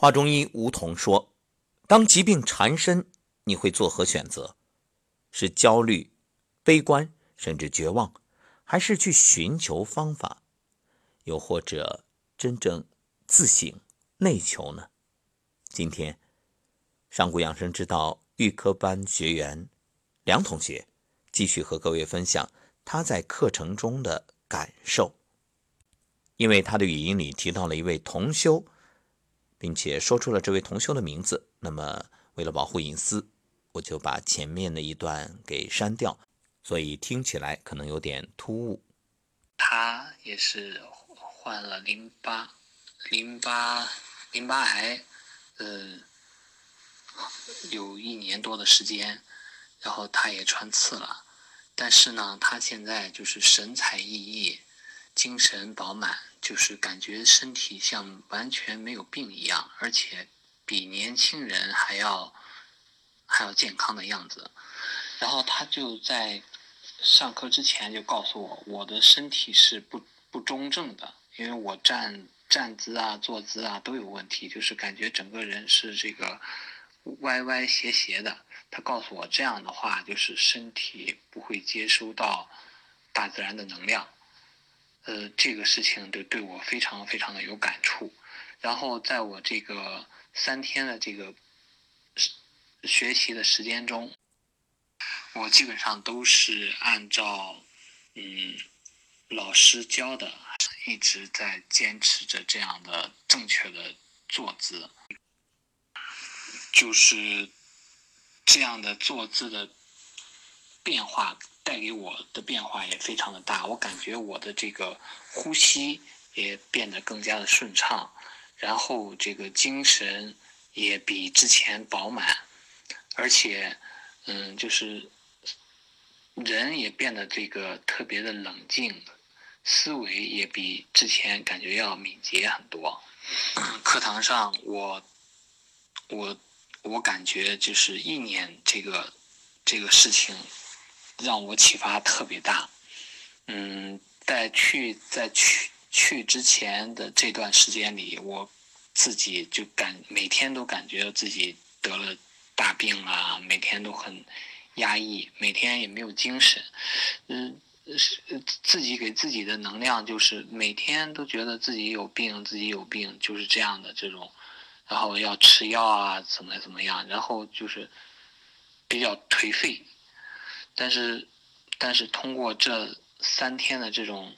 华中医吴桐说：“当疾病缠身，你会作何选择？是焦虑、悲观，甚至绝望，还是去寻求方法，又或者真正自省内求呢？”今天，上古养生之道预科班学员梁同学继续和各位分享他在课程中的感受。因为他的语音里提到了一位同修，并且说出了这位同修的名字，那么为了保护隐私，我就把前面的一段给删掉，所以听起来可能有点突兀。他也是患了淋巴淋巴淋巴癌，呃，有一年多的时间，然后他也穿刺了，但是呢，他现在就是神采奕奕，精神饱满。就是感觉身体像完全没有病一样，而且比年轻人还要还要健康的样子。然后他就在上课之前就告诉我，我的身体是不不中正的，因为我站站姿啊、坐姿啊都有问题，就是感觉整个人是这个歪歪斜斜的。他告诉我这样的话，就是身体不会接收到大自然的能量。呃，这个事情对对我非常非常的有感触。然后在我这个三天的这个学习的时间中，我基本上都是按照嗯老师教的，一直在坚持着这样的正确的坐姿，就是这样的坐姿的变化。带给我的变化也非常的大，我感觉我的这个呼吸也变得更加的顺畅，然后这个精神也比之前饱满，而且，嗯，就是人也变得这个特别的冷静，思维也比之前感觉要敏捷很多。课堂上，我，我，我感觉就是意念这个这个事情。让我启发特别大，嗯，在去在去去之前的这段时间里，我自己就感每天都感觉自己得了大病啊，每天都很压抑，每天也没有精神，嗯，是自己给自己的能量就是每天都觉得自己有病，自己有病，就是这样的这种，然后要吃药啊，怎么怎么样，然后就是比较颓废。但是，但是通过这三天的这种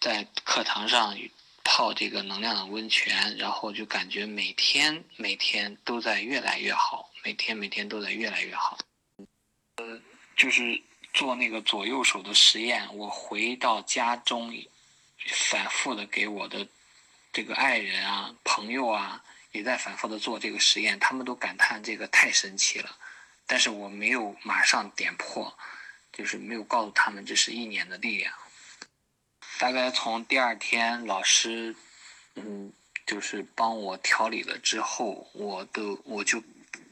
在课堂上泡这个能量的温泉，然后就感觉每天每天都在越来越好，每天每天都在越来越好。呃，就是做那个左右手的实验，我回到家中，反复的给我的这个爱人啊、朋友啊，也在反复的做这个实验，他们都感叹这个太神奇了，但是我没有马上点破。就是没有告诉他们这是一年的力量。大概从第二天老师，嗯，就是帮我调理了之后，我都我就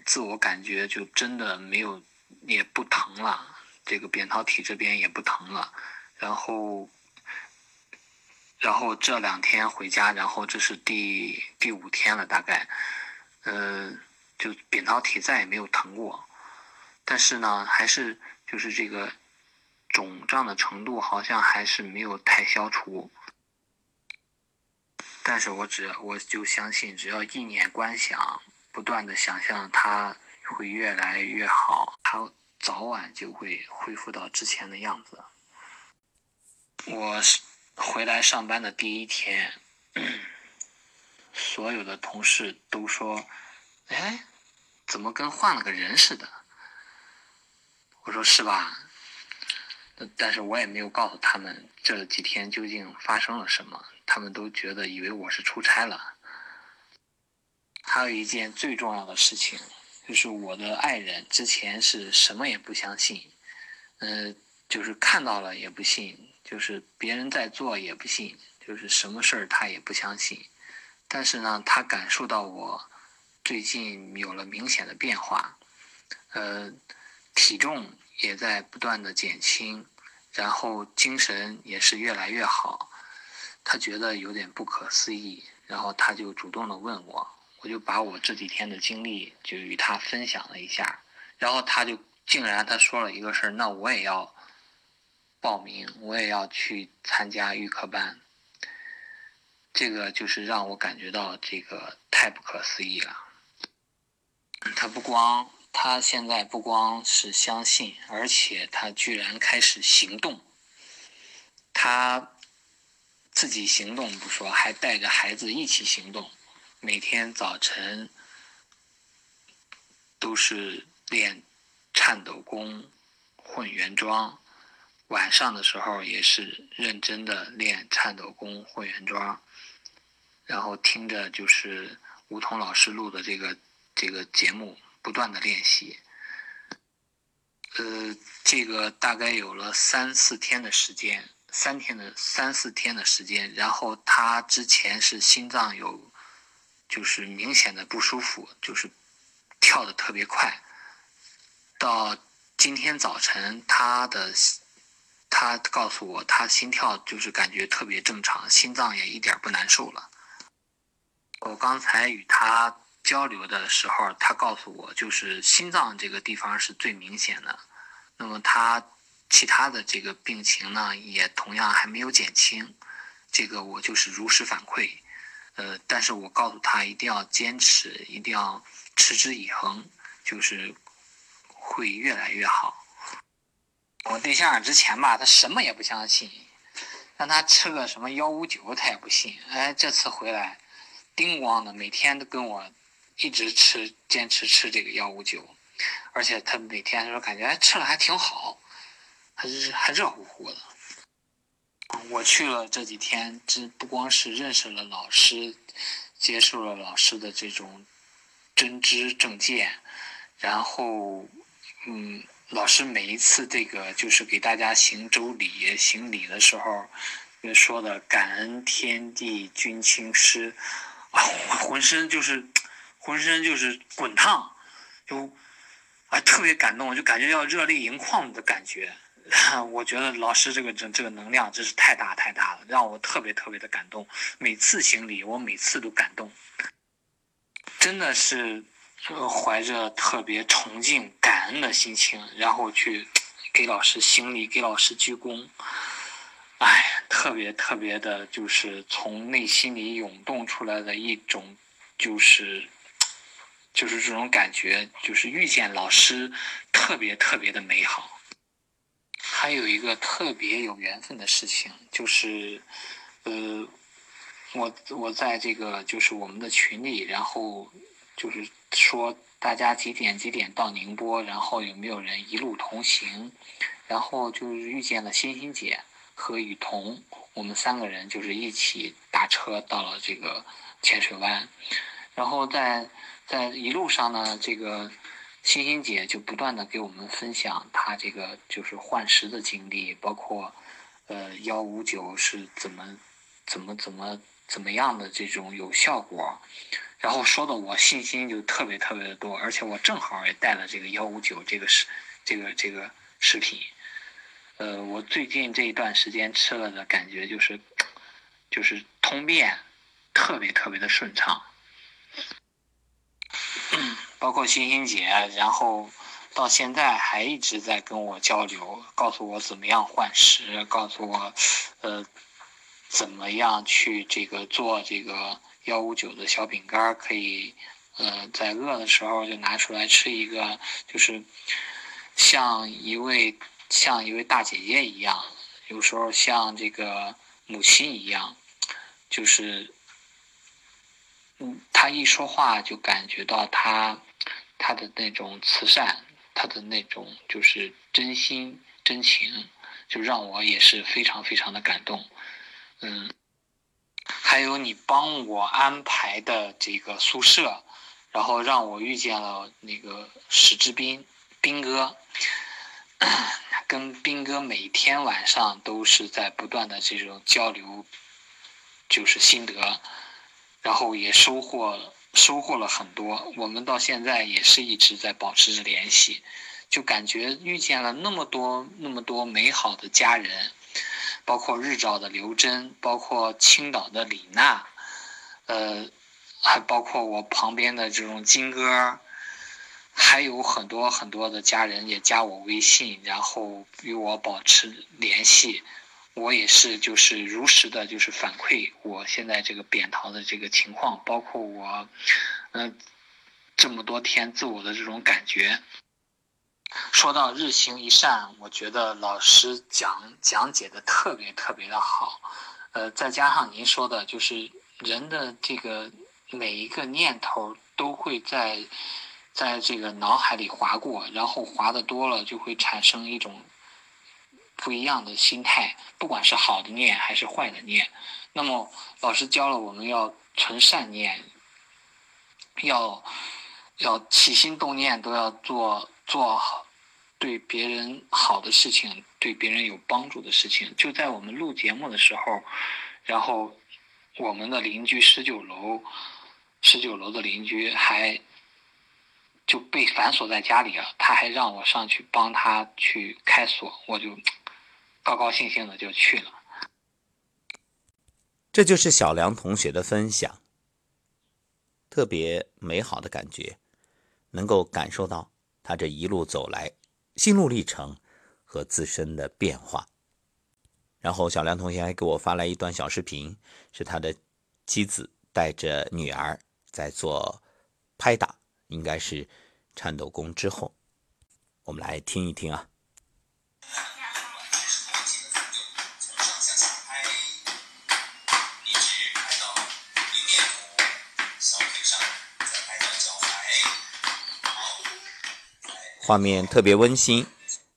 自我感觉就真的没有也不疼了，这个扁桃体这边也不疼了。然后，然后这两天回家，然后这是第第五天了，大概，呃，就扁桃体再也没有疼过。但是呢，还是。就是这个肿胀的程度好像还是没有太消除，但是我只我就相信，只要意念观想，不断的想象它会越来越好，它早晚就会恢复到之前的样子。我回来上班的第一天，所有的同事都说：“哎，怎么跟换了个人似的？”我说是吧？但是我也没有告诉他们这几天究竟发生了什么，他们都觉得以为我是出差了。还有一件最重要的事情，就是我的爱人之前是什么也不相信，嗯，就是看到了也不信，就是别人在做也不信，就是什么事儿他也不相信。但是呢，他感受到我最近有了明显的变化，呃。体重也在不断的减轻，然后精神也是越来越好。他觉得有点不可思议，然后他就主动的问我，我就把我这几天的经历就与他分享了一下，然后他就竟然他说了一个事儿，那我也要报名，我也要去参加预科班。这个就是让我感觉到这个太不可思议了。他不光他现在不光是相信，而且他居然开始行动。他自己行动不说，还带着孩子一起行动。每天早晨都是练颤抖功、混元桩，晚上的时候也是认真的练颤抖功、混元桩，然后听着就是吴彤老师录的这个这个节目，不断的练习。呃，这个大概有了三四天的时间，三天的三四天的时间，然后他之前是心脏有。就是明显的不舒服，就是跳的特别快。到今天早晨，他的他告诉我，他心跳就是感觉特别正常，心脏也一点不难受了。我刚才与他交流的时候，他告诉我，就是心脏这个地方是最明显的。那么他其他的这个病情呢，也同样还没有减轻。这个我就是如实反馈。呃，但是我告诉他一定要坚持，一定要持之以恒，就是会越来越好。我对象之前吧，他什么也不相信，让他吃个什么幺五九，他也不信。哎，这次回来，叮咣的，每天都跟我一直吃，坚持吃这个幺五九，而且他每天说感觉哎吃了还挺好，还是还热乎乎的。我去了这几天，这不光是认识了老师，接受了老师的这种真知正见，然后，嗯，老师每一次这个就是给大家行周礼、行礼的时候，说的感恩天地君亲师，啊，浑身就是浑身就是滚烫，就啊特别感动，就感觉要热泪盈眶的感觉。我觉得老师这个这这个能量真是太大太大了，让我特别特别的感动。每次行礼，我每次都感动，真的是怀着特别崇敬、感恩的心情，然后去给老师行礼，给老师鞠躬。哎，特别特别的，就是从内心里涌动出来的一种，就是就是这种感觉，就是遇见老师，特别特别的美好。还有一个特别有缘分的事情，就是，呃，我我在这个就是我们的群里，然后就是说大家几点几点到宁波，然后有没有人一路同行，然后就是遇见了欣欣姐和雨桐，我们三个人就是一起打车到了这个浅水湾，然后在在一路上呢，这个。欣欣姐就不断的给我们分享她这个就是换食的经历，包括，呃幺五九是怎么，怎么怎么怎么样的这种有效果，然后说的我信心就特别特别的多，而且我正好也带了这个幺五九这个食这个这个食品，呃我最近这一段时间吃了的感觉就是，就是通便，特别特别的顺畅。包括欣欣姐，然后到现在还一直在跟我交流，告诉我怎么样换食，告诉我，呃，怎么样去这个做这个幺五九的小饼干，可以，呃，在饿的时候就拿出来吃一个，就是像一位像一位大姐姐一样，有时候像这个母亲一样，就是，他，一说话就感觉到他。他的那种慈善，他的那种就是真心真情，就让我也是非常非常的感动。嗯，还有你帮我安排的这个宿舍，然后让我遇见了那个史志斌斌哥，跟斌哥每天晚上都是在不断的这种交流，就是心得，然后也收获。收获了很多，我们到现在也是一直在保持着联系，就感觉遇见了那么多那么多美好的家人，包括日照的刘真，包括青岛的李娜，呃还包括我旁边的这种金哥，还有很多很多的家人也加我微信，然后与我保持联系。我也是，就是如实的，就是反馈我现在这个扁桃的这个情况，包括我，嗯，这么多天自我的这种感觉。说到日行一善，我觉得老师讲讲解的特别特别的好，呃，再加上您说的，就是人的这个每一个念头都会在在这个脑海里划过，然后划的多了，就会产生一种不一样的心态，不管是好的念还是坏的念。那么老师教了我们要存善念，要要起心动念都要做做好。对别人好的事情，对别人有帮助的事情，就在我们录节目的时候，然后我们的邻居十九楼，十九楼的邻居还就被反锁在家里了，他还让我上去帮他去开锁，我就高高兴兴的就去了。这就是小梁同学的分享，特别美好的感觉，能够感受到他这一路走来。心路历程和自身的变化。然后小梁同学还给我发来一段小视频，是他的妻子带着女儿在做拍打，应该是颤抖功之后，我们来听一听啊。画面特别温馨，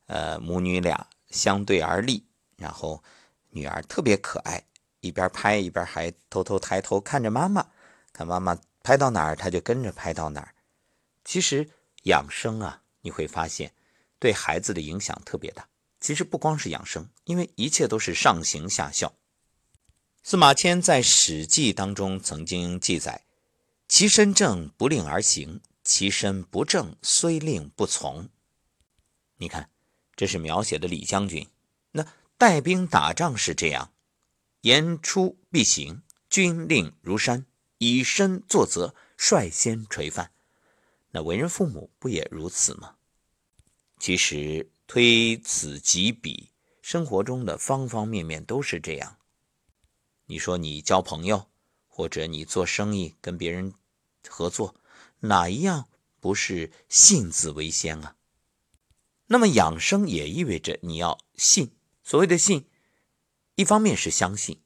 呃，母女俩相对而立，然后女儿特别可爱，一边拍一边还偷偷抬头看着妈妈，看妈妈拍到哪儿，她就跟着拍到哪儿。其实养生啊，你会发现对孩子的影响特别大。其实不光是养生，因为一切都是上行下效。司马迁在《史记》当中曾经记载：“其身正，不令而行。”其身不正，虽令不从。你看，这是描写的李将军。那带兵打仗是这样：言出必行，军令如山，以身作则，率先垂范。那为人父母不也如此吗？其实推此及彼，生活中的方方面面都是这样。你说你交朋友，或者你做生意跟别人合作。哪一样不是信字为先啊？那么养生也意味着你要信。所谓的信，一方面是相信，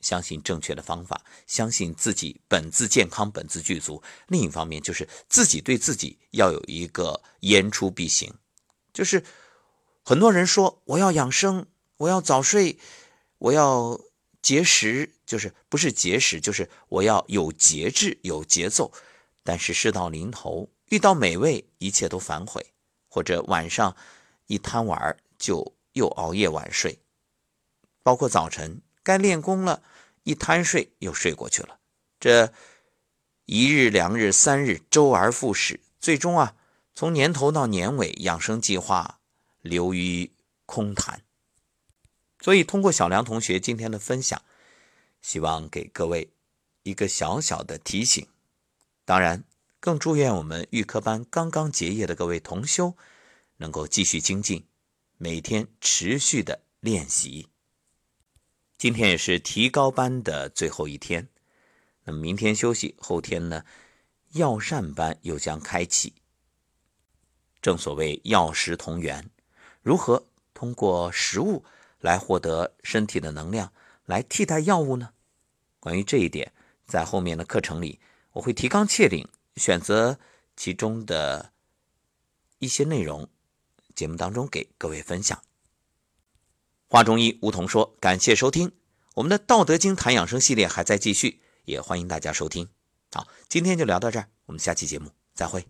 相信正确的方法，相信自己本自健康、本自具足；另一方面就是自己对自己要有一个言出必行。就是很多人说我要养生，我要早睡，我要节食，就是不是节食，就是我要有节制、有节奏。但是事到临头，遇到美味，一切都反悔；或者晚上一贪玩，就又熬夜晚睡。包括早晨该练功了，一贪睡又睡过去了。这一日、两日、三日，周而复始，最终啊，从年头到年尾，养生计划流于空谈。所以，通过小梁同学今天的分享，希望给各位一个小小的提醒。当然，更祝愿我们预科班刚刚结业的各位同修，能够继续精进，每天持续的练习。今天也是提高班的最后一天，那么明天休息，后天呢，药膳班又将开启。正所谓药食同源，如何通过食物来获得身体的能量，来替代药物呢？关于这一点，在后面的课程里。我会提纲挈领，选择其中的一些内容，节目当中给各位分享。华中医吴桐说：“感谢收听我们的《道德经》谈养生系列，还在继续，也欢迎大家收听。好，今天就聊到这儿，我们下期节目再会。”